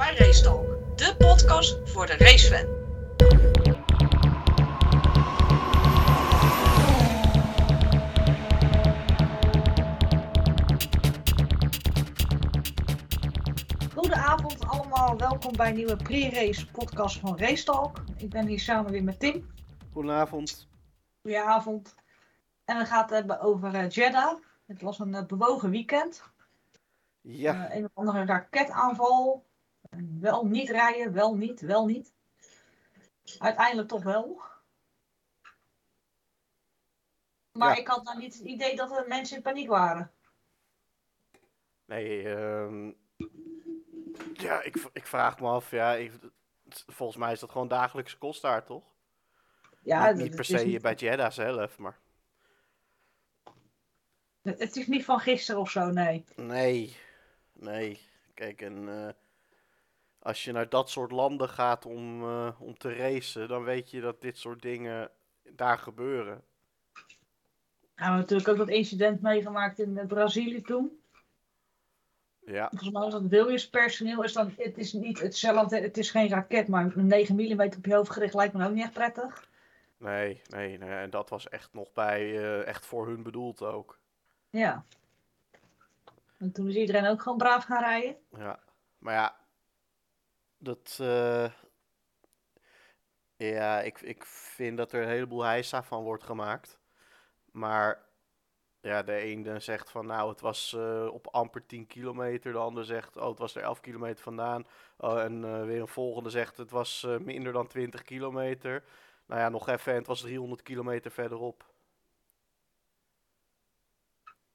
bij Racetalk, de podcast voor de racefan. Goedenavond allemaal, welkom bij een nieuwe pre-race podcast van Racetalk. Ik ben hier samen weer met Tim. Goedenavond. Goedenavond. En we gaan het hebben over eh, Jeddah. Het was een eh, bewogen weekend. Ja, Eh, een of andere raketaanval. Wel niet rijden, wel niet, wel niet. Uiteindelijk toch wel. Maar Ja. ik had nou niet het idee dat er mensen in paniek waren. nee, ehm, ja, ik, ik vraag me af, ja, ik- volgens mij is dat gewoon dagelijkse kost daar, toch? Ja, niet, per se niet- bij Jeddah zelf, maar Het is niet van gisteren of zo, nee. nee, nee. Kijk, en eh, als je naar dat soort landen gaat om, eh, om te racen, dan weet je dat dit soort dingen daar gebeuren. We hebben natuurlijk ook dat incident meegemaakt in eh, Brazilië toen. Ja, Volgens mij was dat Williams personeel. Is dan, het is niet hetzelfde, het is geen raket, maar een 9 mm op je hoofd gericht lijkt me ook niet echt prettig. nee, nee, nee. En dat was echt nog bij, eh, echt voor hun bedoeld ook. Ja. En toen is iedereen ook gewoon braaf gaan rijden. Ja, maar ja, dat. eh, ja, ik, ik vind dat er een heleboel heisa van wordt gemaakt. Maar ja, de ene zegt van nou, het was eh, op amper 10 kilometer. De ander zegt, oh, het was er 11 kilometer vandaan. Oh, en eh, weer een volgende zegt, het was minder dan 20 kilometer. Nou ja, nog even, en het was 300 kilometer verderop.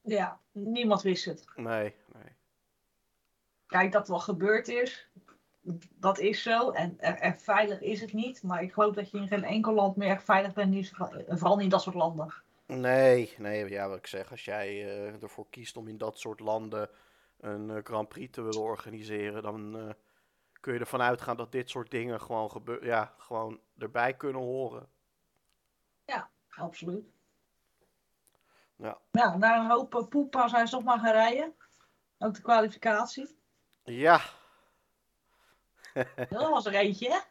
Ja, niemand wist het. Nee, nee. Kijk, dat wat gebeurd is, dat is zo. En veilig is het niet. Maar ik geloof dat je in geen enkel land meer echt veilig bent. Niet, vooral niet in dat soort landen. Nee, nee, ja, wat ik zeg, als jij eh, ervoor kiest om in dat soort landen een eh, Grand Prix te willen organiseren, dan eh, kun je ervan uitgaan dat dit soort dingen gewoon, gebeur ja, gewoon erbij kunnen horen. Absoluut. Ja. Nou, na een hoop eh, poepa zijn ze toch maar gaan rijden. Ook de kwalificatie. Ja, Dat was er eentje,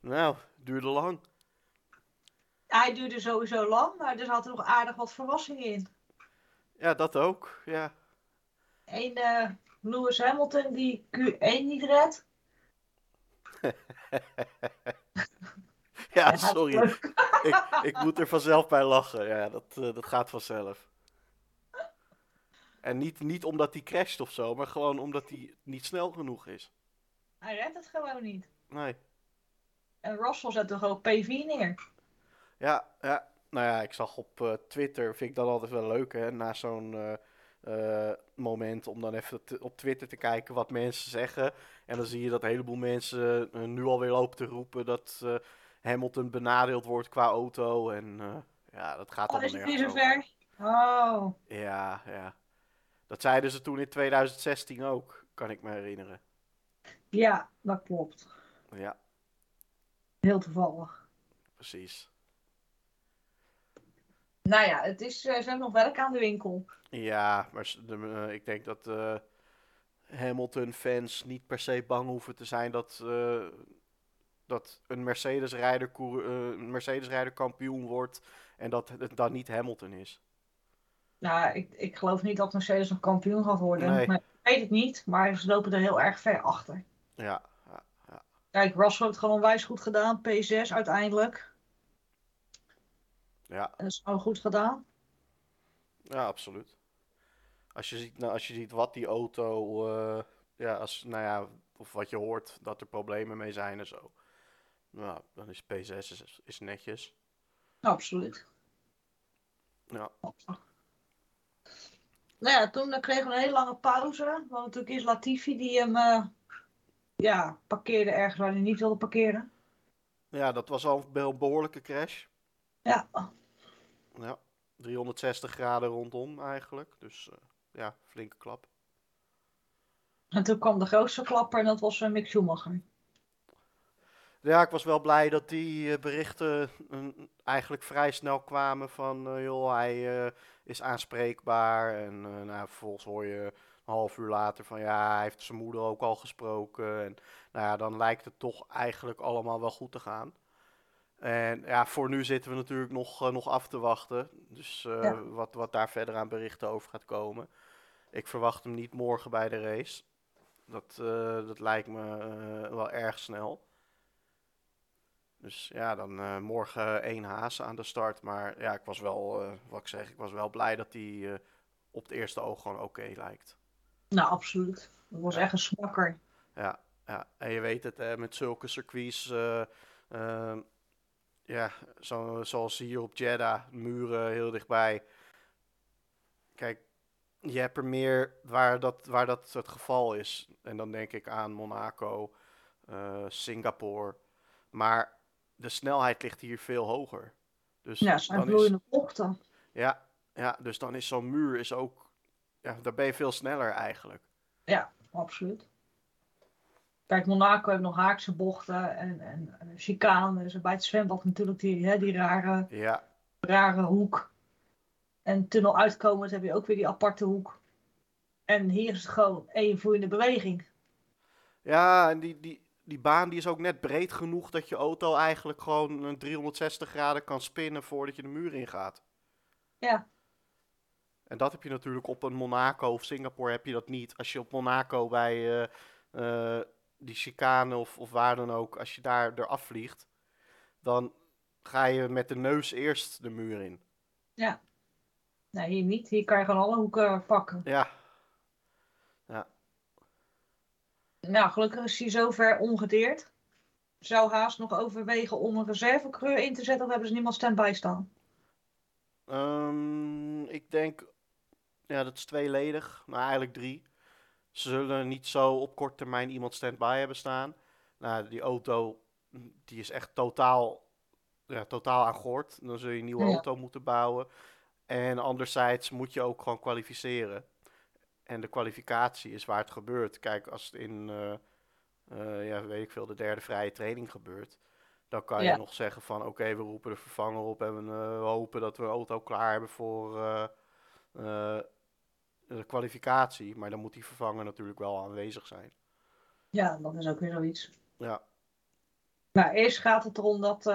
nou, duurde lang. Hij duurde sowieso lang, maar er zaten nog aardig wat verrassingen in. Ja, dat ook, ja. Eén eh, Lewis Hamilton die Q1 niet redt. Ja, sorry. Ik, ik moet er vanzelf bij lachen. Ja, dat, eh, dat gaat vanzelf. En niet, niet omdat hij crasht of zo, maar gewoon omdat hij niet snel genoeg is. Hij redt het gewoon niet. Nee. En Russell zet toch ook P4 neer. Ja, ja. Nou ja, ik zag op eh, Twitter, vind ik dat altijd wel leuk, hè, na zo'n eh, eh, moment om dan even op Twitter te kijken wat mensen zeggen. En dan zie je dat een heleboel mensen nu alweer lopen te roepen dat Hamilton benadeeld wordt qua auto. En ja, dat gaat Oh, allemaal is het niet nergens over. ver? Oh, Ja, ja. Dat zeiden ze toen in 2016 ook, kan ik me herinneren. Ja, dat klopt. Ja, Heel toevallig. precies. Nou ja, het is, ze hebben nog werk aan de winkel. Ja, maar de- eh, ik denk dat eh, Hamilton-fans niet per se bang hoeven te zijn dat, eh, dat een Mercedes-rijder een Mercedes-rijder kampioen wordt en dat het dan niet Hamilton is. Nou, ik, ik geloof niet dat Mercedes een kampioen gaat worden. Nee. Maar ik weet het niet, maar ze lopen er heel erg ver achter. Ja, ja, ja. Kijk, Russell heeft het gewoon wijs goed gedaan. P6 uiteindelijk. ja, En dat is gewoon goed gedaan. ja, absoluut. Als je ziet, nou, als je ziet wat die auto, eh, ja, als, nou ja, of wat je hoort dat er problemen mee zijn en zo. Nou, dan is P6 is, is netjes. Absoluut. Ja. Nou ja, toen kregen we een hele lange pauze. Want natuurlijk is Latifi die hem eh, ja, parkeerde ergens waar hij niet wilde parkeren. Ja, dat was al een behoorlijke crash. Ja, Ja, 360 graden rondom eigenlijk. Dus eh, ja, flinke klap. en toen kwam de grootste klapper en dat was eh, Mick Schumacher. Ja, ik was wel blij dat die eh, berichten eh, eigenlijk vrij snel kwamen van, eh, joh, hij eh, is aanspreekbaar. En nou, vervolgens hoor je half uur later van ja, hij heeft zijn moeder ook al gesproken. En nou ja, dan lijkt het toch eigenlijk allemaal wel goed te gaan. En ja, voor nu zitten we natuurlijk nog, nog af te wachten. Dus Ja. wat, wat daar verder aan berichten over gaat komen. Ik verwacht hem niet morgen bij de race. Dat, dat lijkt me wel erg snel. Dus ja, dan eh, morgen één haas aan de start. Maar ja, ik was wel, eh, wat ik zeg, ik was wel blij dat hij eh, op het eerste oog gewoon oké lijkt. Nou, absoluut. Dat was Ja. echt een smakker. Ja, ja, en je weet het, hè, met zulke circuits, eh, ehm, ja, zo, zoals hier op Jeddah, muren heel dichtbij. Kijk, je hebt er meer waar dat, waar dat het geval is. En dan denk ik aan Monaco, eh, Singapore. Maar de snelheid ligt hier veel hoger. Dus Ja, zijn dan is, vloeiende bochten. ja, ja, dus dan is zo'n muur is ook, ja, daar ben je veel sneller eigenlijk. Ja, absoluut. Kijk, Monaco heeft nog haakse bochten en, en, en chicanes. Bij het zwembad natuurlijk die, hè, die rare, Ja, rare hoek. En tunnel uitkomend heb je ook weer die aparte hoek. En hier is het gewoon één vloeiende beweging. Ja, en die, die, die baan die is ook net breed genoeg dat je auto eigenlijk gewoon een 360 graden kan spinnen voordat je de muur ingaat. Ja, En dat heb je natuurlijk op een Monaco of Singapore heb je dat niet. Als je op Monaco bij eh, eh, die chicane of, of waar dan ook, als je daar eraf vliegt, dan ga je met de neus eerst de muur in. nee, hier niet. Hier kan je gewoon alle hoeken pakken. Ja, Nou, gelukkig is hij zover ongedeerd. Zou haast nog overwegen om een reservecreur in te zetten of hebben ze niemand stand-by staan? Ehm, ik denk, ja, dat is tweeledig, maar eigenlijk drie. Ze zullen niet zo op korte termijn iemand stand-by hebben staan. Nou, die auto, die is echt totaal, ja, totaal aan gort. Dan zul je een nieuwe Ja. auto moeten bouwen. En anderzijds moet je ook gewoon kwalificeren. En de kwalificatie is waar het gebeurt. Kijk, als het in, eh, eh, ja, weet ik veel, de derde vrije training gebeurt. Dan kan je nog zeggen van oké, we roepen de vervanger op en we, eh, hopen dat we een auto klaar hebben voor de kwalificatie. Maar dan moet die vervanger natuurlijk wel aanwezig zijn. Ja, dat is ook weer zoiets. Ja, Nou, eerst gaat het erom dat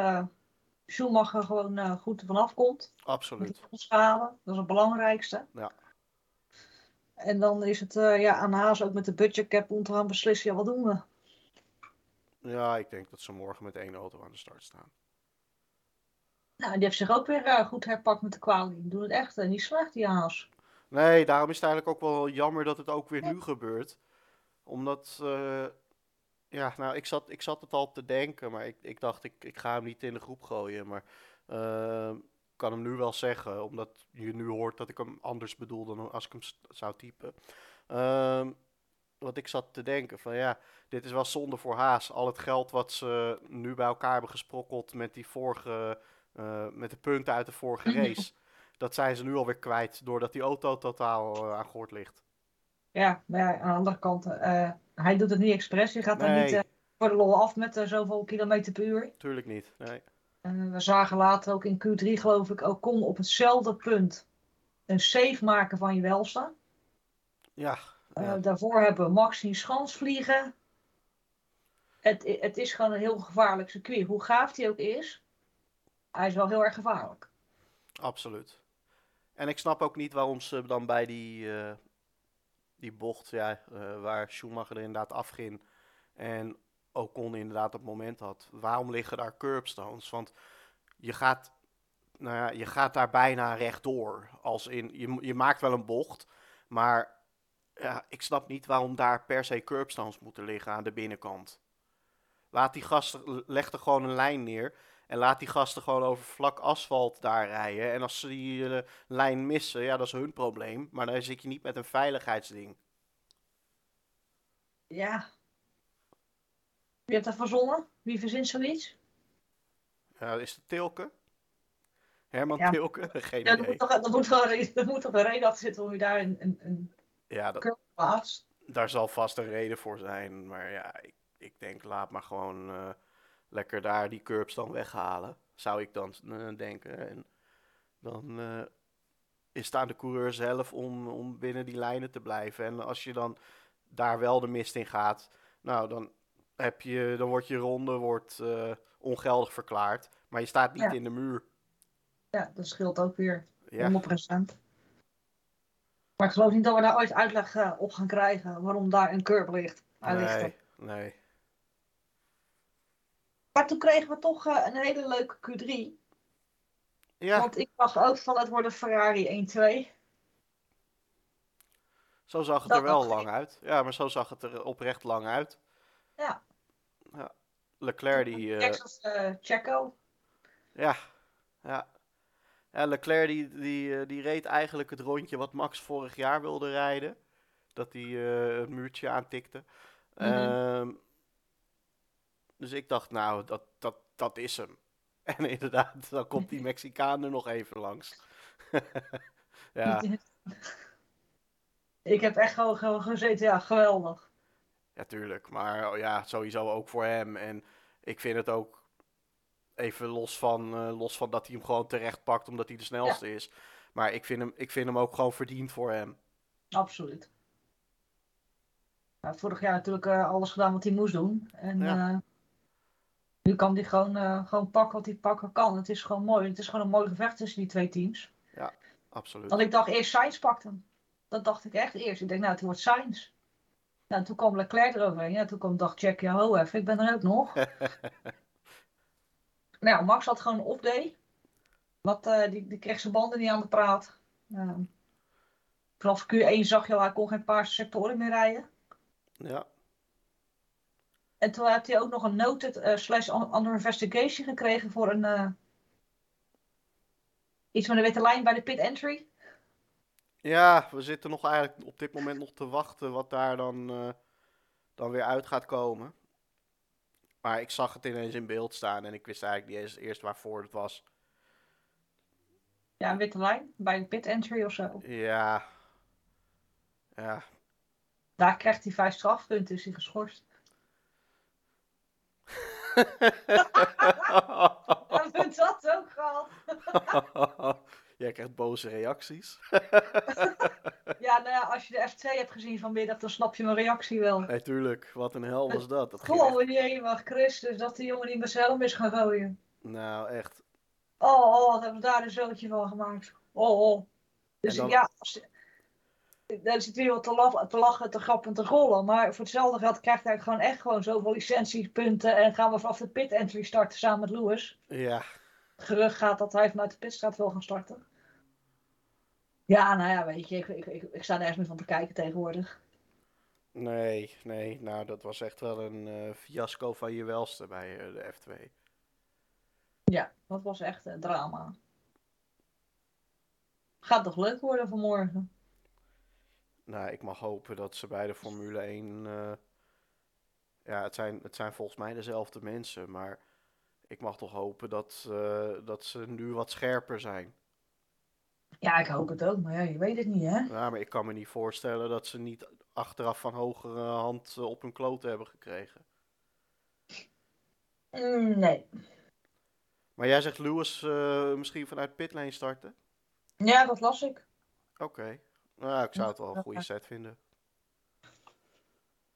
Schumacher gewoon goed ervan afkomt. Met absoluut. schade. Dat is het belangrijkste. Ja. En dan is het eh, ja, aan Haas ook met de budgetcap om te gaan beslissen, ja, wat doen we? Ja, ik denk dat ze morgen met één auto aan de start staan. Nou, die heeft zich ook weer eh, goed herpakt met de kwalie. Die doen het echt eh, niet slecht, die Haas. Nee, daarom is het eigenlijk ook wel jammer dat het ook weer nu gebeurt. Omdat, ja, nou, ik zat, ik zat het al te denken, maar ik, ik dacht, ik, ik ga hem niet in de groep gooien. Maar kan hem nu wel zeggen, omdat je nu hoort dat ik hem anders bedoel dan als ik hem zou typen. Ehm, wat ik zat te denken, van ja, dit is wel zonde voor Haas. Al het geld wat ze nu bij elkaar hebben gesprokkeld met die vorige, eh, met de punten uit de vorige race. Dat zijn ze nu alweer kwijt, doordat die auto totaal eh, aan gort ligt. Ja, maar ja, aan de andere kant, eh, hij doet het niet expres. Je gaat er Nee. niet eh, voor de lol af met zoveel kilometer per uur. Tuurlijk niet. Nee. En we zagen later ook in Q3, geloof ik, ook kon op hetzelfde punt een save maken van je welste. Ja, Eh, Ja. daarvoor hebben we Max zien schans vliegen. Het, het is gewoon een heel gevaarlijk circuit. Hoe gaaf die ook is, hij is wel heel erg gevaarlijk. absoluut. En ik snap ook niet waarom ze dan bij die, eh, die bocht, ja, eh, waar Schumacher er inderdaad afging en Ocon inderdaad op het moment had, waarom liggen daar curbstones? Want je gaat, nou ja, je gaat daar bijna rechtdoor. Als in, je, je maakt wel een bocht, maar ja, ik snap niet waarom daar per se curbstones moeten liggen aan de binnenkant. Laat die gasten, leg er gewoon een lijn neer en laat die gasten gewoon over vlak asfalt daar rijden. En als ze die eh, lijn missen, ja, dat is hun probleem. Maar dan zit je niet met een veiligheidsding. Ja. Wie heeft dat verzonnen? Wie verzint zoiets? Ja, is het Tilke? Herman Ja. Tilke? Geen Ja, idee. moet, toch, er, moet toch een reden achter zitten om je daar een, een, een Ja, dat, plaatst. daar zal vast een reden voor zijn. Maar ja, ik, ik denk, laat maar gewoon eh, lekker daar die curbs dan weghalen. Zou ik dan eh, denken. En dan, eh, is het aan de coureur zelf om, om binnen die lijnen te blijven. En als je dan daar wel de mist in gaat, nou dan, heb je, dan wordt je ronde wordt, eh, ongeldig verklaard. Maar je staat niet Ja. in de muur. Ja, dat scheelt ook weer. Ja, 100%. Maar ik geloof niet dat we daar ooit uitleg eh, op gaan krijgen waarom daar een curb ligt. Hij ligt nee, nee. Maar toen kregen we toch eh, een hele leuke Q3. Ja, Want ik dacht ook van het wordt een Ferrari 1-2. zo zag het dat er wel lang uit. Ja, maar zo zag het er oprecht lang uit. Ja. Ja. Leclerc die... eh, Texas eh Checo. Ja, ja. Ja, Leclerc die, die, eh, die reed eigenlijk het rondje wat Max vorig jaar wilde rijden. Dat hij eh, het muurtje aantikte. Mhm. Ehm, dus ik dacht, nou, dat, dat, dat is hem. En inderdaad, dan komt die Mexicaan er nog even langs. ja, Ik heb echt gewoon, gewoon gezeten, ja, geweldig. Ja, tuurlijk. Maar oh ja, sowieso ook voor hem. En ik vind het ook even los van, eh, los van dat hij hem gewoon terecht pakt omdat hij de snelste is. Maar ik vind, hem, ik vind hem ook gewoon verdiend voor hem. Absoluut. Ja, vorig jaar natuurlijk eh, alles gedaan wat hij moest doen. En Ja. eh, nu kan hij gewoon, gewoon pakken wat hij pakken kan. Het is gewoon mooi. Het is gewoon een mooi gevecht tussen die twee teams. Absoluut. Want ik dacht eerst Sainz pakt hem. Dat dacht ik echt eerst. Ik denk, nou, het wordt Sainz. Nou, toen kwam Leclerc eroverheen. Ja, toen kwam, dacht Jack, ja, ho even, ik ben er ook nog. nou, Max had gewoon een off-day. Wat, eh, die, die kreeg zijn banden niet aan de praat. Uh, vanaf Q1 zag je al, hij kon geen paarse sectoren meer rijden. Ja, En toen had hij ook nog een noted eh, slash un- under investigation gekregen voor een... eh, iets met een witte lijn bij de pit entry. Ja, we zitten nog eigenlijk op dit moment nog te wachten wat daar dan, eh, dan weer uit gaat komen. Maar ik zag het ineens in beeld staan en ik wist eigenlijk niet eens eerst waarvoor het was. Ja, een witte lijn bij de pit entry of zo. Ja, ja, Daar krijgt hij vijf strafpunten, is hij geschorst. Hebben we dat ook gehad? Jij krijgt boze reacties. Ja, nou ja, als je de F2 hebt gezien vanmiddag, dan snap je mijn reactie wel. Nee, tuurlijk. Wat een hel was dat. dat ging Goh, mag Christus dat die jongen niet met zijn helm is gaan gooien. Nou, echt. Oh, oh, wat hebben we daar een zootje van gemaakt. Oh, oh. Dus dan- ja, als, zit weer wat te, laf- te lachen, te grappen, te rollen. Maar voor hetzelfde geld krijgt hij gewoon echt gewoon zoveel licentiepunten. En gaan we vanaf de pit entry starten samen met Lewis. Ja, Het gerucht gaat dat hij vanuit de pitstraat wil gaan starten. Ja, nou ja, weet je, ik, ik, ik, ik sta nergens meer van te kijken tegenwoordig. nee, nee. Nou, dat was echt wel een eh, fiasco van je welste bij eh, de F2. Ja, dat was echt een drama. Gaat toch leuk worden vanmorgen? Nou, ik mag hopen dat ze bij de Formule 1. eh, ja, het zijn, het zijn volgens mij dezelfde mensen. Maar ik mag toch hopen dat, dat ze nu wat scherper zijn. Ja, ik hoop het ook, maar ja, je weet het niet, hè? Ja, maar ik kan me niet voorstellen dat ze niet achteraf van hogere hand eh, op hun kloten hebben gekregen. Mm, nee. Maar jij zegt Lewis eh, misschien vanuit pitlane starten? Ja, dat las ik. Oké. Nou, ik zou het wel een goede set vinden.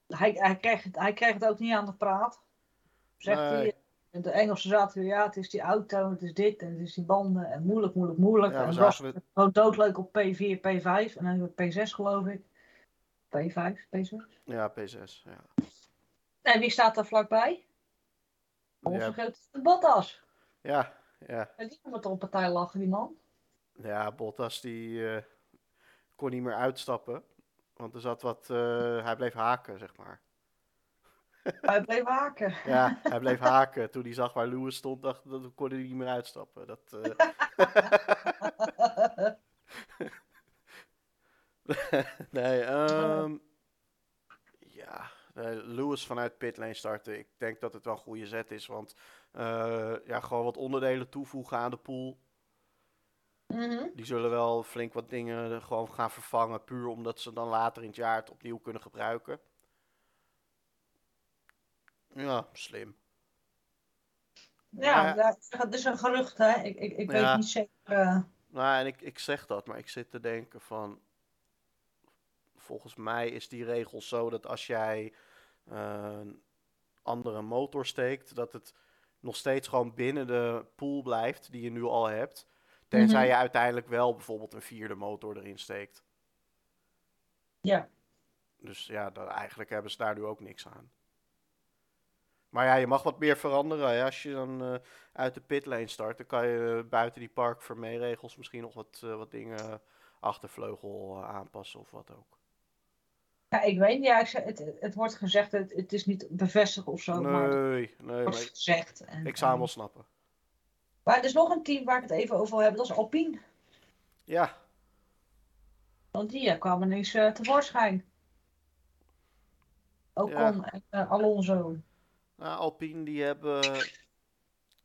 Hij, hij, kreeg het, hij kreeg het ook niet aan de praat. Zegt Nee. hij. En de Engelsen zaten weer, ja, het is die auto, het is dit en het is die banden en moeilijk, moeilijk, moeilijk. Ja, we en zagen Ross het. gewoon doodleuk op P4, P5 en dan P6 geloof ik. P5, P6. Ja, P6. Ja. En wie staat daar vlakbij? Onze Ja, grote Bottas. ja, ja. En die moet er op partij lachen, die man. ja, Bottas die eh, kon niet meer uitstappen. Want er zat wat, eh, hij bleef haken, zeg maar. Hij bleef haken. Ja, hij bleef haken. Toen hij zag waar Lewis stond, dacht dat kon hij niet meer uitstappen. Dat, eh, nee, ehm, ja, Lewis vanuit pitlane starten. Ik denk dat het wel een goede zet is, want eh, ja, gewoon wat onderdelen toevoegen aan de pool. Mhm. Die zullen wel flink wat dingen gewoon gaan vervangen, puur omdat ze dan later in het jaar het opnieuw kunnen gebruiken. Ja, slim. Ja, Ja. dat- is een gerucht, hè. Ik, ik, ik weet niet zeker. eh, Nou, en ik, ik zeg dat, maar ik zit te denken van. Volgens mij is die regel zo dat als jij eh, een andere motor steekt, dat het nog steeds gewoon binnen de pool blijft die je nu al hebt. Tenzij Mhm. je uiteindelijk wel bijvoorbeeld een vierde motor erin steekt. Ja. Dus ja, dan, eigenlijk hebben ze daar nu ook niks aan. Maar ja, je mag wat meer veranderen. Ja, als je dan eh, uit de pitlane start, dan kan je buiten die park regels misschien nog wat, eh, wat dingen achtervleugel eh, aanpassen of wat ook. Ja, ik weet niet. Ja, ik het, het wordt gezegd, het, het is niet bevestigd of zo, maar het Nee, nee, wordt maar gezegd. En, ik zou hem wel snappen. Maar er is nog een team waar ik het even over wil hebben, dat is Alpine. Ja, Want die kwamen ineens tevoorschijn. Ocon en eh, Alonso. Nou, Alpine die hebben...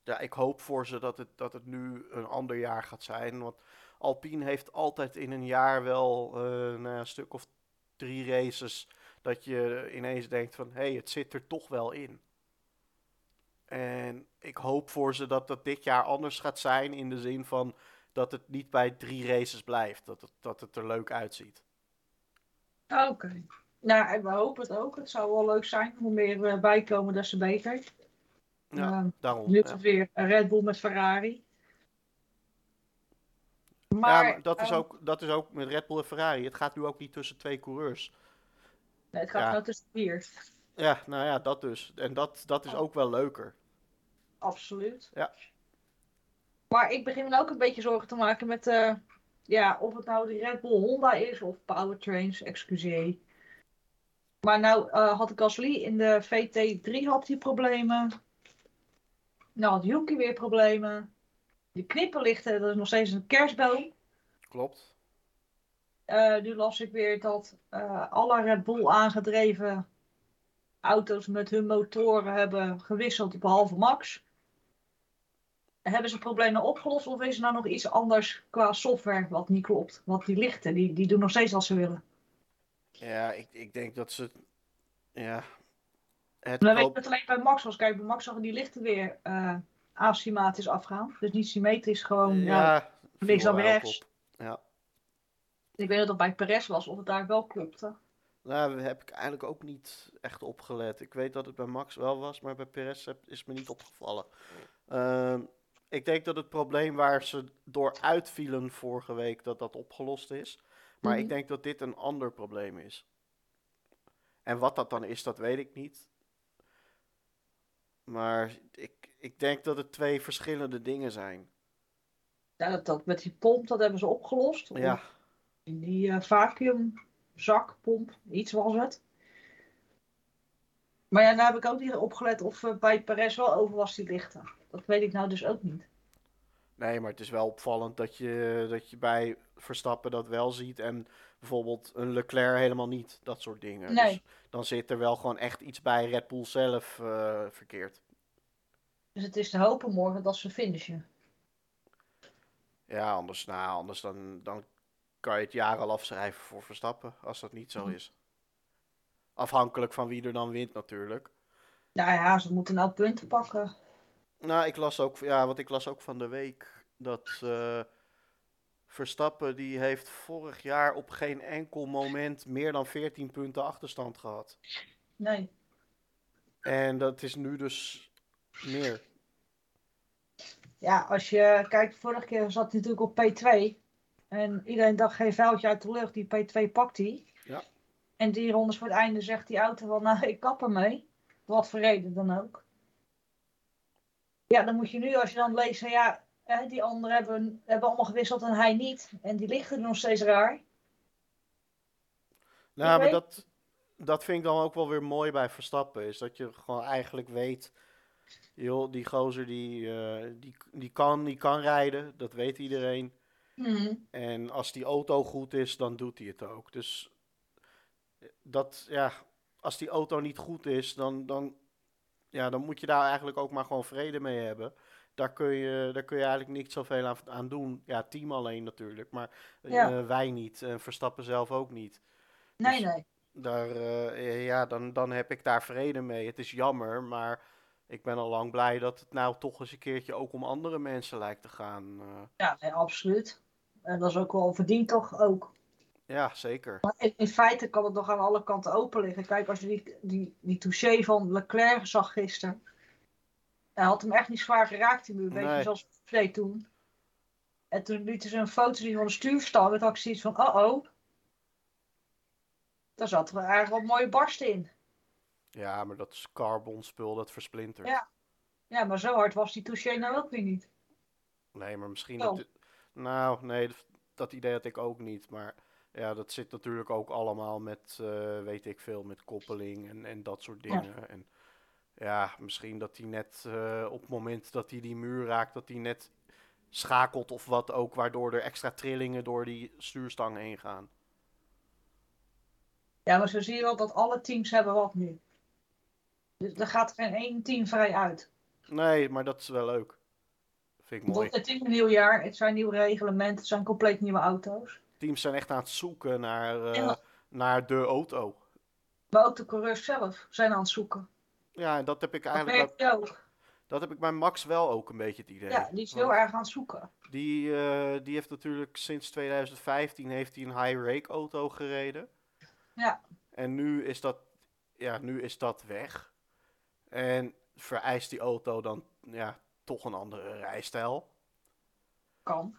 Ja, ik hoop voor ze dat het, dat het nu een ander jaar gaat zijn. Want Alpine heeft altijd in een jaar wel eh, nou een stuk of drie races dat je ineens denkt van, hé, hey, het zit er toch wel in. En ik hoop voor ze dat dat dit jaar anders gaat zijn in de zin van dat het niet bij drie races blijft. Dat het, dat het er leuk uitziet. Oké. Nou, en we hopen het ook. Het zou wel leuk zijn. Hoe meer er bij komen, des te beter. Ja, Ehm, daarom. nu ja. weer Red Bull met Ferrari. Ja, Maar, maar dat is, ehm, ook, dat is ook met Red Bull en Ferrari. Het gaat nu ook niet tussen twee coureurs. nee, het gaat ja. nou tussen vier. Ja, nou ja, dat dus. En dat, dat is ook wel leuker. Absoluut. Ja. Maar ik begin me ook een beetje zorgen te maken met eh, ja, of het nou die Red Bull Honda is of Powertrains, excuseer. Maar nou eh, had Gasly in de VT3 had hij problemen. Nou had Yuki weer problemen. Die knipperlichten, dat is nog steeds een kerstboom. Klopt. Eh, nu las ik weer dat eh, alle Red Bull aangedreven auto's met hun motoren hebben gewisseld, behalve Max. Hebben ze problemen opgelost of is er nou nog iets anders qua software wat niet klopt? Want die lichten, die, die doen nog steeds als ze willen. Ja, ik, ik denk dat ze. Ja. Het dan weet je het alleen bij Max was. Kijk, bij Max zag die lichten weer eh asymmetrisch afgaan. Dus niet symmetrisch, gewoon ja, ja, links dan rechts. op. Ja. Ik weet dat het bij Perez was, of het daar wel klopte. Nou, daar heb ik eigenlijk ook niet echt opgelet. Ik weet dat het bij Max wel was, maar bij Perez is me niet opgevallen. Ehm, ik denk dat het probleem waar ze door uitvielen vorige week, dat dat opgelost is. Maar Mhm. ik denk dat dit een ander probleem is. En wat dat dan is, dat weet ik niet. Maar ik, ik denk dat het twee verschillende dingen zijn. Ja, dat, dat met die pomp, dat hebben ze opgelost. Ja, in die eh vacuümzakpomp, iets was het. Maar ja, nou heb ik ook niet opgelet of eh, bij Perez wel over was die lichten. Dat weet ik nou dus ook niet. Nee, maar het is wel opvallend dat je, dat je bij Verstappen dat wel ziet en bijvoorbeeld een Leclerc helemaal niet. Dat soort dingen. Nee. Dus dan zit er wel gewoon echt iets bij Red Bull zelf eh, verkeerd. Dus het is te hopen morgen dat ze finishen. Ja, anders, nou, anders dan, dan kan je het jaar al afschrijven voor Verstappen, als dat niet zo Mhm. is. Afhankelijk van wie er dan wint natuurlijk. Nou ja, ze moeten nou punten pakken. Nou, ik las ook, ja, want ik las ook van de week dat eh, Verstappen die heeft vorig jaar op geen enkel moment meer dan 14 punten achterstand gehad. Nee. En dat is nu dus meer. Ja, als je kijkt, vorige keer zat hij natuurlijk op P2. En iedereen dacht geen vuiltje uit de lucht, die P2 pakt hij. Ja. En die rondes voor het einde zegt die auto wel, nou ik kap ermee. Wat voor reden dan ook. Ja, dan moet je nu, als je dan leest, van, ja, hè, die anderen hebben, hebben allemaal gewisseld en hij niet. En die liggen er nog steeds raar. Nou, maar dat, dat vind ik dan ook wel weer mooi bij Verstappen. Is dat je gewoon eigenlijk weet. Joh, die gozer die, eh, die, die, kan, die kan rijden. Dat weet iedereen. Mhm. En als die auto goed is, dan doet hij het ook. Dus dat, ja, als die auto niet goed is, dan, dan, ja, dan moet je daar eigenlijk ook maar gewoon vrede mee hebben. Daar kun je, daar kun je eigenlijk niet zoveel aan, aan doen. Ja, team alleen natuurlijk, maar eh, wij niet. En Verstappen zelf ook niet. Nee, Dus- nee. Daar, eh, ja, dan, dan heb ik daar vrede mee. Het is jammer, maar ik ben al lang blij dat het nou toch eens een keertje ook om andere mensen lijkt te gaan. eh. Ja, nee, absoluut. En dat is ook wel verdiend toch ook. Ja, zeker. Maar in, in feite kan het nog aan alle kanten open liggen. Kijk, als je die, die, die touché van Leclerc zag gisteren. Hij had hem echt niet zwaar geraakt, die muur. Een beetje Nee. zoals Vlee toen. En toen lieten ze een foto zien van de stuurstang. En toen had ik zoiets van, oh oh. Daar zat er eigenlijk wel een mooie barst in. Ja, maar dat is carbon spul dat versplintert. Ja. Ja, maar zo hard was die touché nou ook weer niet. Nee, maar misschien Wel. dat... Nou, nee, dat, dat idee had ik ook niet. Maar ja, dat zit natuurlijk ook allemaal met, eh, weet ik veel, met koppeling en, en dat soort Ja. dingen. En ja, misschien dat hij net eh, op het moment dat hij die muur raakt, dat hij net schakelt of wat ook, waardoor er extra trillingen door die stuurstang heen gaan. Ja, maar zo zie je wel dat alle teams hebben wat nu. Dus er gaat geen één team vrij uit. Nee, maar dat is wel leuk. Vind ik mooi. Want het is een nieuw jaar, het zijn nieuwe reglementen, het zijn compleet nieuwe auto's. Teams zijn echt aan het zoeken naar, eh, Ja. naar de auto. Maar ook de coureurs zelf zijn aan het zoeken. Ja, en dat heb ik Dat eigenlijk ook. Dat heb ik bij Max wel ook een beetje het idee. Ja, die is Want heel erg aan het zoeken. Die, eh, die heeft natuurlijk sinds 2015 heeft hij een high rake auto gereden. Ja. En nu is dat, ja, nu is dat weg. En vereist die auto dan ja, toch een andere rijstijl. Kan.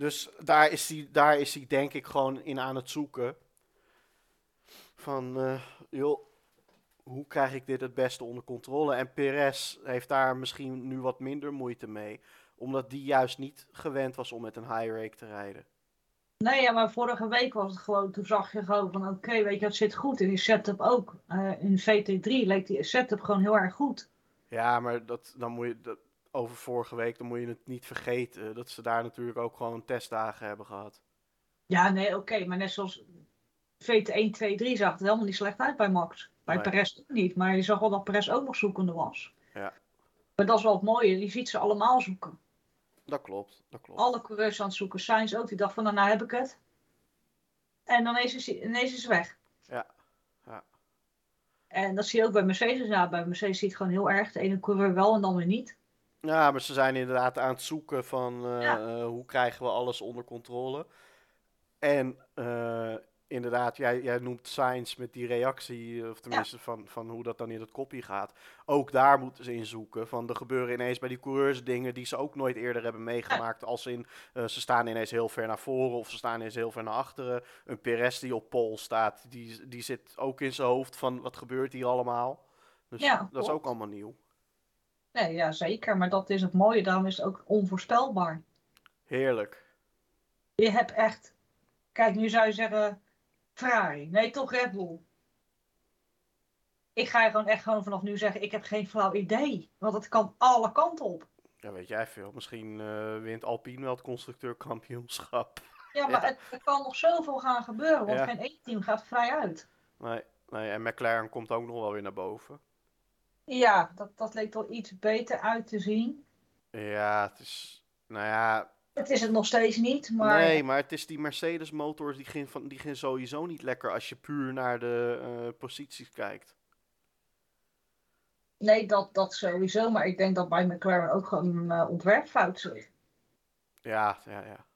Dus daar is hij, daar is hij denk ik gewoon in aan het zoeken. Van, eh, joh, hoe krijg ik dit het beste onder controle? En Perez heeft daar misschien nu wat minder moeite mee. Omdat die juist niet gewend was om met een high rake te rijden. Nee, ja, maar vorige week was het gewoon, toen zag je gewoon van oké, weet je, het zit goed. En die setup ook. Eh, in VT3 leek die setup gewoon heel erg goed. Ja, maar dat, dan moet je, dat, over vorige week, dan moet je het niet vergeten. Dat ze daar natuurlijk ook gewoon testdagen hebben gehad. Ja, nee, oké, maar net zoals VT1, 2, 3 zag het helemaal niet slecht uit bij Max. Bij Nee. Perez ook niet, maar je zag wel dat Perez ook nog zoekende was. Ja. Maar dat is wel het mooie, die ziet ze allemaal zoeken. Dat klopt, dat klopt. Alle coureurs aan het zoeken. Sainz ook, die dacht van nou, nou heb ik het. En dan ineens is, ineens is weg. Ja, ja. En dat zie je ook bij Mercedes. Ja, bij Mercedes zie je het gewoon heel erg. De ene coureur wel en dan weer niet. Ja, maar ze zijn inderdaad aan het zoeken van eh, Ja. eh, hoe krijgen we alles onder controle. En eh, inderdaad, jij, jij noemt Science met die reactie, of tenminste van, van hoe dat dan in het kopje gaat. Ook daar moeten ze in zoeken. Van er gebeuren ineens bij die coureurs dingen die ze ook nooit eerder hebben meegemaakt. Als in ze staan ineens heel ver naar voren of ze staan ineens heel ver naar achteren. Een Perez die op pol staat, die, die zit ook in zijn hoofd van wat gebeurt hier allemaal. Dus Ja, dat is ook allemaal nieuw. Nee, ja, zeker. Maar dat is het mooie. Daarom is het ook onvoorspelbaar. Heerlijk. Je hebt echt... Kijk, nu zou je zeggen... Ferrari. Nee, toch Red Bull. Ik ga je gewoon echt gewoon vanaf nu zeggen... Ik heb geen flauw idee. Want het kan alle kanten op. Ja, weet jij veel. Misschien eh, wint Alpine wel het constructeurkampioenschap. Ja, maar Ja. Het, er kan nog zoveel gaan gebeuren. Want Ja. geen één team gaat vrij uit. Nee, nee, en McLaren komt ook nog wel weer naar boven. Ja, dat, dat leek er iets beter uit te zien. Ja, het is... Nou ja, Het is het nog steeds niet, maar... nee, maar het is die Mercedes motors die gaan, van, die gaan sowieso niet lekker als je puur naar de eh, posities kijkt. Nee, dat, dat sowieso. Maar ik denk dat bij McLaren ook gewoon een eh, ontwerpfout zit. Ja, ja, ja.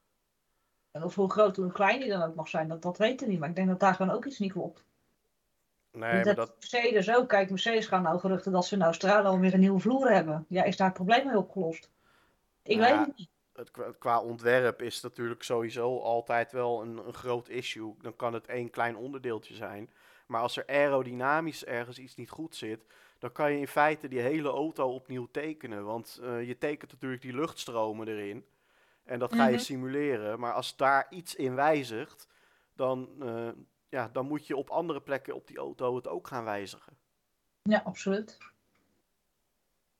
En of hoe groot of hoe klein die dan ook mag zijn, dat, dat weten we niet. Maar ik denk dat daar gewoon ook iets niet klopt. Nee, maar dat, dat... Mercedes ook. Kijk, Mercedes gaan nou geruchten dat ze in Australië alweer een nieuwe vloer hebben. Ja, is daar het probleem mee opgelost? Ik Ja. weet het niet. Het, qua- qua ontwerp is natuurlijk sowieso altijd wel een, een groot issue. Dan kan het één klein onderdeeltje zijn. Maar als er aerodynamisch ergens iets niet goed zit, dan kan je in feite die hele auto opnieuw tekenen. Want eh, je tekent natuurlijk die luchtstromen erin. En dat ga je Mhm. simuleren. Maar als daar iets in wijzigt, dan, eh, ja, dan moet je op andere plekken op die auto het ook gaan wijzigen. Ja, absoluut.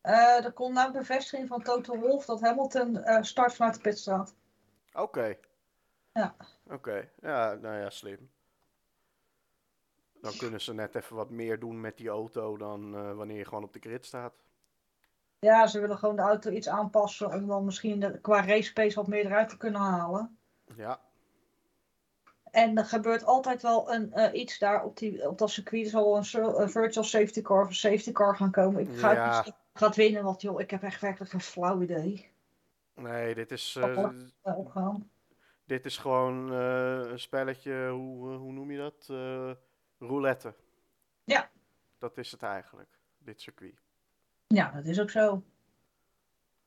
Er komt nou een bevestiging van Toto Wolff dat Hamilton eh, start vanuit de pitstraat. Oké. Ja. Oké, ja, nou ja, slim. Dan kunnen ze net even wat meer doen met die auto dan eh, wanneer je gewoon op de grid staat. Ja, ze willen gewoon de auto iets aanpassen om dan misschien de, qua race pace wat meer eruit te kunnen halen. Ja, En er gebeurt altijd wel een, eh, iets daar op, die, op dat circuit. Er zal wel een, een virtual safety car of een safety car gaan komen. Ik ga Ja. het niet gaat winnen, want joh, ik heb echt werkelijk geen flauw idee. nee, dit is, eh. Dit is gewoon eh, een spelletje, hoe, hoe noem je dat? Roulette. Ja. Dat is het eigenlijk, dit circuit. Ja, dat is ook zo.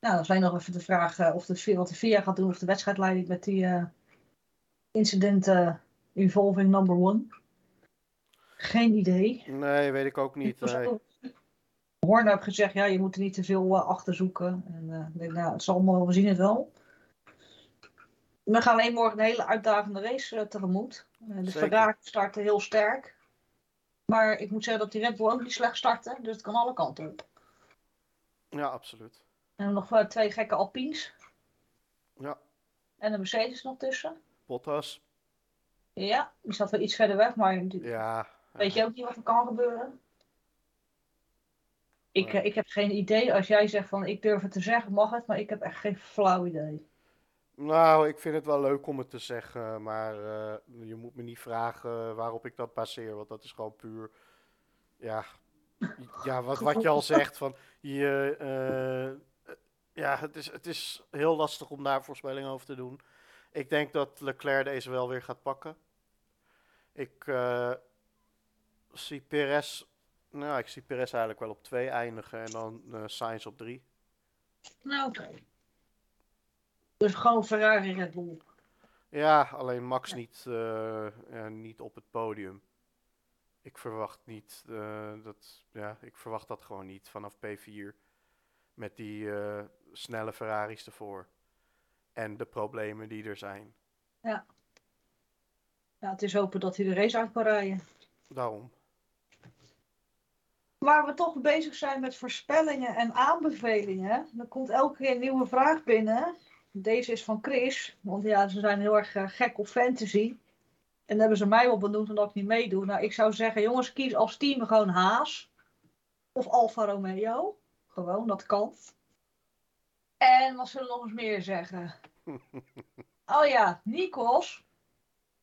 Nou, dan alleen nog even de vraag of de, wat de VIA gaat doen of de wedstrijdleiding met die incidenten involving number one. Geen idee. Nee, weet ik ook niet. Nee. Horner heeft gezegd, ja, je moet er niet te veel eh, achter zoeken. En eh, ik denk, nou, het zal allemaal, we zien het wel. We gaan alleen morgen een hele uitdagende race eh, tegemoet. De. Ferrari startte heel sterk. Maar ik moet zeggen dat die Red Bull ook niet slecht startte. Dus het kan alle kanten op. Ja, absoluut. En nog twee gekke Alpines. Ja, En een Mercedes nog tussen. Bottas. Ja, die zat wel iets verder weg, maar Ja. weet je ook niet wat er kan gebeuren? Ik, eh, ik heb geen idee. Als jij zegt van ik durf het te zeggen, mag het, maar ik heb echt geen flauw idee. Nou, ik vind het wel leuk om het te zeggen, maar eh, je moet me niet vragen waarop ik dat baseer, want dat is gewoon puur, ja, ja wat, wat je al zegt, van je, eh, ja, het is, het is heel lastig om daar voorspellingen over te doen. Ik denk dat Leclerc deze wel weer gaat pakken. Ik eh, zie Perez, nou, ik zie Perez eigenlijk wel op twee eindigen en dan eh Sainz op drie. Nou, oké. Dus gewoon Ferrari Red Bull. Ja, alleen Max Ja. niet, eh, ja, niet op het podium. Ik verwacht niet dat, ja, ik verwacht dat gewoon niet vanaf P4 met die snelle Ferraris ervoor en de problemen die er zijn. Ja, het is hopen dat hij de race uit kan rijden. Daarom. Waar we toch bezig zijn met voorspellingen en aanbevelingen. Er komt elke keer een nieuwe vraag binnen. Deze is van Chris. Want ja, ze zijn heel erg eh, gek op fantasy. En dan hebben ze mij wel benoemd omdat ik niet meedoe. Nou, ik zou zeggen, jongens, kies als team gewoon Haas. Of Alfa Romeo. Gewoon, dat kan. En wat zullen we nog eens meer zeggen? Oh ja, Nikos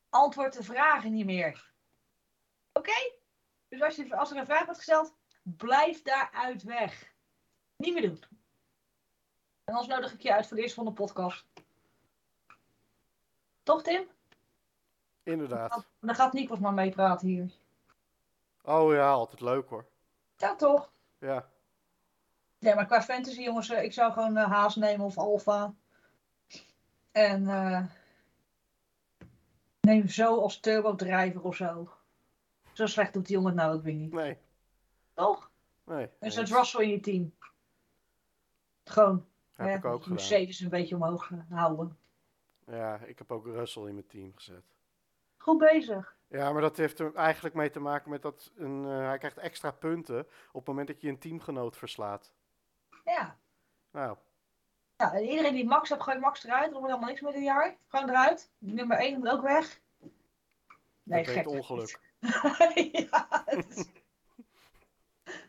antwoordt de vragen niet meer. Oké? Dus als, je, als er een vraag wordt gesteld, blijf daaruit weg. Niet meer doen. En anders nodig ik je uit voor de eerste van de podcast. Toch, Tim? Inderdaad. Dan gaat Nikos maar meepraten hier. Oh ja, altijd leuk hoor. Ja, toch? Ja, Nee, maar qua fantasy, jongens, eh, ik zou gewoon eh, Haas nemen of Alfa. En eh, neem zo als turbo driver of zo. Zo slecht doet die jongen het nou ook weer niet. nee, Toch? nee. En zet eens. Russell in je team. Gewoon. Heb hè, ik ook gedaan. Mercedes een beetje omhoog houden. Ja, ik heb ook Russell in mijn team gezet. Goed bezig. Ja, maar dat heeft er eigenlijk mee te maken met dat een, hij krijgt extra punten op het moment dat je een teamgenoot verslaat. Ja. Nou, ja. En iedereen die Max heeft, gooi Max eruit. Er wordt helemaal niks meer dit jaar. Gewoon eruit. Nummer 1 moet ook weg. Nee, dat gek. ongeluk. ja, is-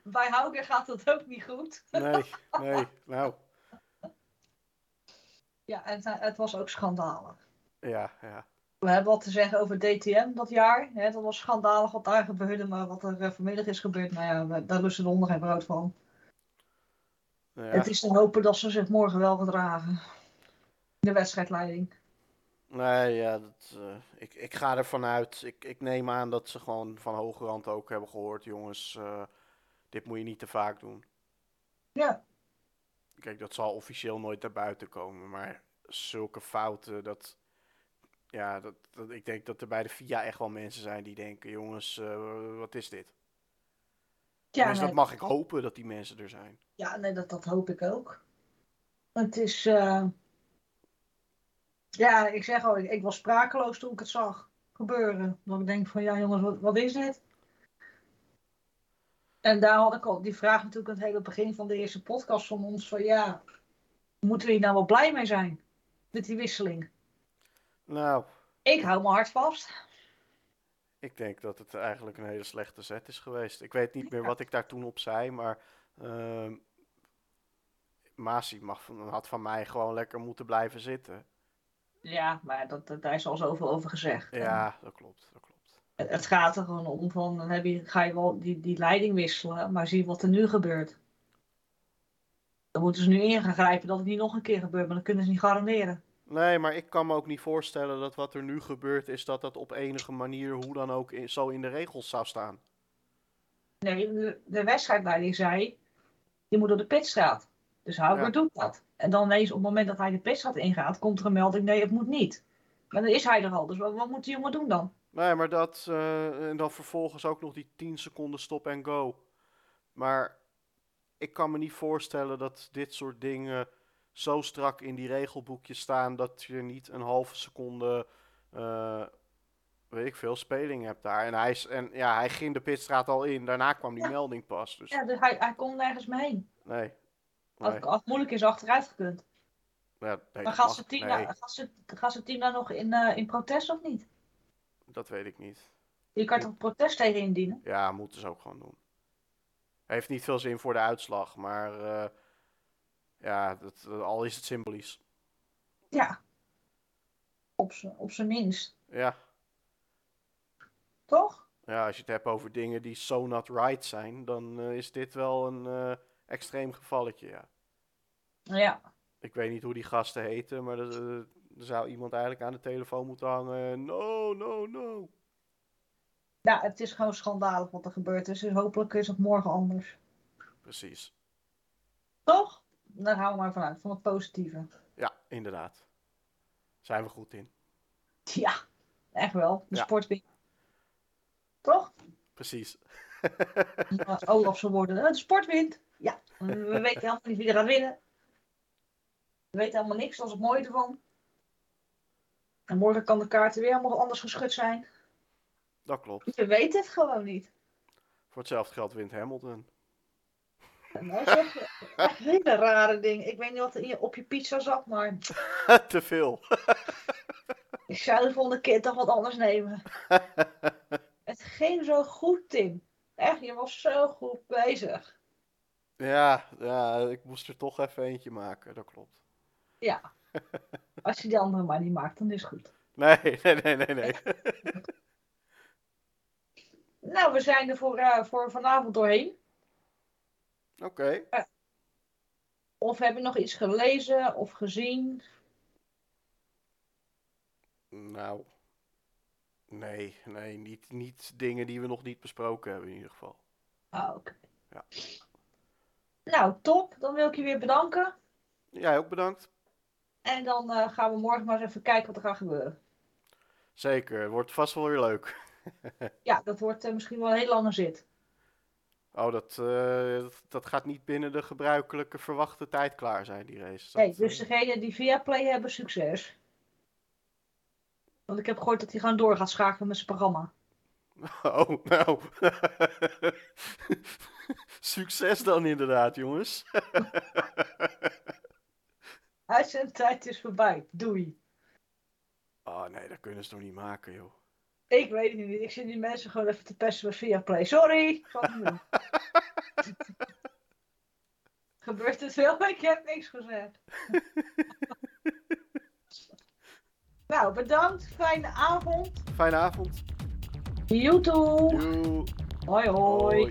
Bij Hauger gaat het ook niet goed. Nee, nee, nou, Ja, en het, het was ook schandalig. ja, ja. We hebben wat te zeggen over DTM dat jaar. Hè, dat was schandalig wat daar gebeurde, maar wat er eh, vanmiddag is gebeurd, nou ja, daar lusten de honden geen brood van. Nou Het is te hopen dat ze zich morgen wel gedragen. De wedstrijdleiding. Nee, ja, dat, eh, ik, ik ga ervan uit. Ik, ik neem aan dat ze gewoon van hoge rand ook hebben gehoord, jongens, eh, dit moet je niet te vaak doen. Ja, Kijk, dat zal officieel nooit naar buiten komen, maar zulke fouten, dat, ja, dat, dat, ik denk dat er bij de FIA echt wel mensen zijn die denken, jongens, eh, wat is dit? Ja, dus nee, dat mag ik hopen dat die mensen er zijn. ja nee, dat, dat hoop ik ook. Het is. eh, Ja, ik zeg al, ik, ik was sprakeloos toen ik het zag gebeuren. Dat ik denk van ja, jongens, wat, wat is dit? En daar had ik al die vraag natuurlijk aan het hele begin van de eerste podcast van ons: van ja, moeten we hier nou wel blij mee zijn? Met die wisseling. Nou, Ik hou me hard vast. Ik denk dat het eigenlijk een hele slechte zet is geweest. Ik weet niet meer wat ik daar toen op zei, maar ehm Masi mag, van- had van mij gewoon lekker moeten blijven zitten. Ja, maar dat, dat, daar is al zoveel over gezegd. Ja, dat klopt, dat klopt. Het, het gaat er gewoon om van, dan heb je, ga je wel die, die leiding wisselen, maar zie wat er nu gebeurt. Dan moeten ze nu in gaan grijpen dat het niet nog een keer gebeurt, maar dat kunnen ze niet garanderen. Nee, maar ik kan me ook niet voorstellen dat wat er nu gebeurt is dat dat op enige manier hoe dan ook in- zo in de regels zou staan. Nee, de, de wedstrijdleiding zei, je moet door de pitstraat. Dus Hauger Ja. doet dat. En dan ineens op het moment dat hij de pitstraat ingaat, komt er een melding, nee, het moet niet. Maar dan is hij er al, dus wat, wat moet die jongen doen dan? Nee, maar dat. eh, en dan vervolgens ook nog die 10 seconden stop en go. Maar ik kan me niet voorstellen dat dit soort dingen zo strak in die regelboekjes staan dat je niet een halve seconde. eh, weet ik veel, speling hebt daar. En hij, is, en, ja, hij ging de pitstraat al in. Daarna kwam die Ja. melding pas. Dus Ja, dus hij, hij kon nergens mee heen. nee. Als, nee. als het moeilijk is, achteruit gekund. Ja, nee, Maar mag- zijn team, nee, nou- gaat zijn team dan nog in, eh, in protest of niet? dat weet ik niet. Je kan toch protest tegen indienen? Ja, moeten ze ook gewoon doen. Heeft niet veel zin voor de uitslag, maar eh, ja, dat, al is het symbolisch. Ja. Op z'n- Op zijn minst. Ja. Toch? ja, als je het hebt over dingen die so not right zijn, dan eh, is dit wel een eh, extreem gevalletje, ja. Ja. Ik weet niet hoe die gasten heten, maar er, eh, er zou iemand eigenlijk aan de telefoon moeten hangen. No, no, no. Ja, het is gewoon schandalig wat er gebeurd is. Dus hopelijk is het morgen anders. Precies. Toch? Daar gaan we maar vanuit, van het positieve. Ja, inderdaad. Zijn we goed in. Ja, echt wel. De Ja. sport wint. Toch? Precies. Als Olaf zou worden. De sport wint. Ja, we weten helemaal niet wie er gaat winnen. We weten helemaal niks, dat is het mooie ervan. En morgen kan de kaarten weer helemaal anders geschud zijn. Dat klopt. Je weet het gewoon niet. Voor hetzelfde geld wint Hamilton. En nou zeg je echt hele rare dingen. Ik weet niet wat er op je pizza zat, maar Te veel. ik zou de volgende keer toch wat anders nemen. Het ging zo goed, Tim. Echt, je was zo goed bezig. ja, ja, ik moest er toch even eentje maken. Dat klopt. Ja. Als je die andere maar niet maakt, dan is het goed. Nee, nee, nee, nee, nee. Nou, we zijn er voor, eh, voor vanavond doorheen. Oké. Of heb je nog iets gelezen of gezien? Nou. Nee, nee, niet, niet dingen die we nog niet besproken hebben in ieder geval. Ah, oké. Ja. Nou, top. Dan wil ik je weer bedanken. Jij ook bedankt. En dan eh, gaan we morgen maar eens even kijken wat er gaat gebeuren. Zeker, wordt vast wel weer leuk. Ja, dat wordt eh, misschien wel een heel lange zit. Oh, dat, eh, dat, dat gaat niet binnen de gebruikelijke verwachte tijd klaar zijn, die race. Dat, Nee, dus eh, degene die via Play hebben, succes. Want ik heb gehoord dat hij gewoon door gaat schakelen met zijn programma. Oh, nou. Succes dan inderdaad, jongens. Uit zijn tijd is voorbij. Doei. Oh nee, dat kunnen ze toch niet maken, joh. Ik weet het niet. Ik zit die mensen gewoon even te pesten met via Play. Sorry. Niet. Gebeurt het wel? Ik heb niks gezegd. nou, bedankt. Fijne avond. Fijne avond. YouTube. Hoi hoi. Hoi.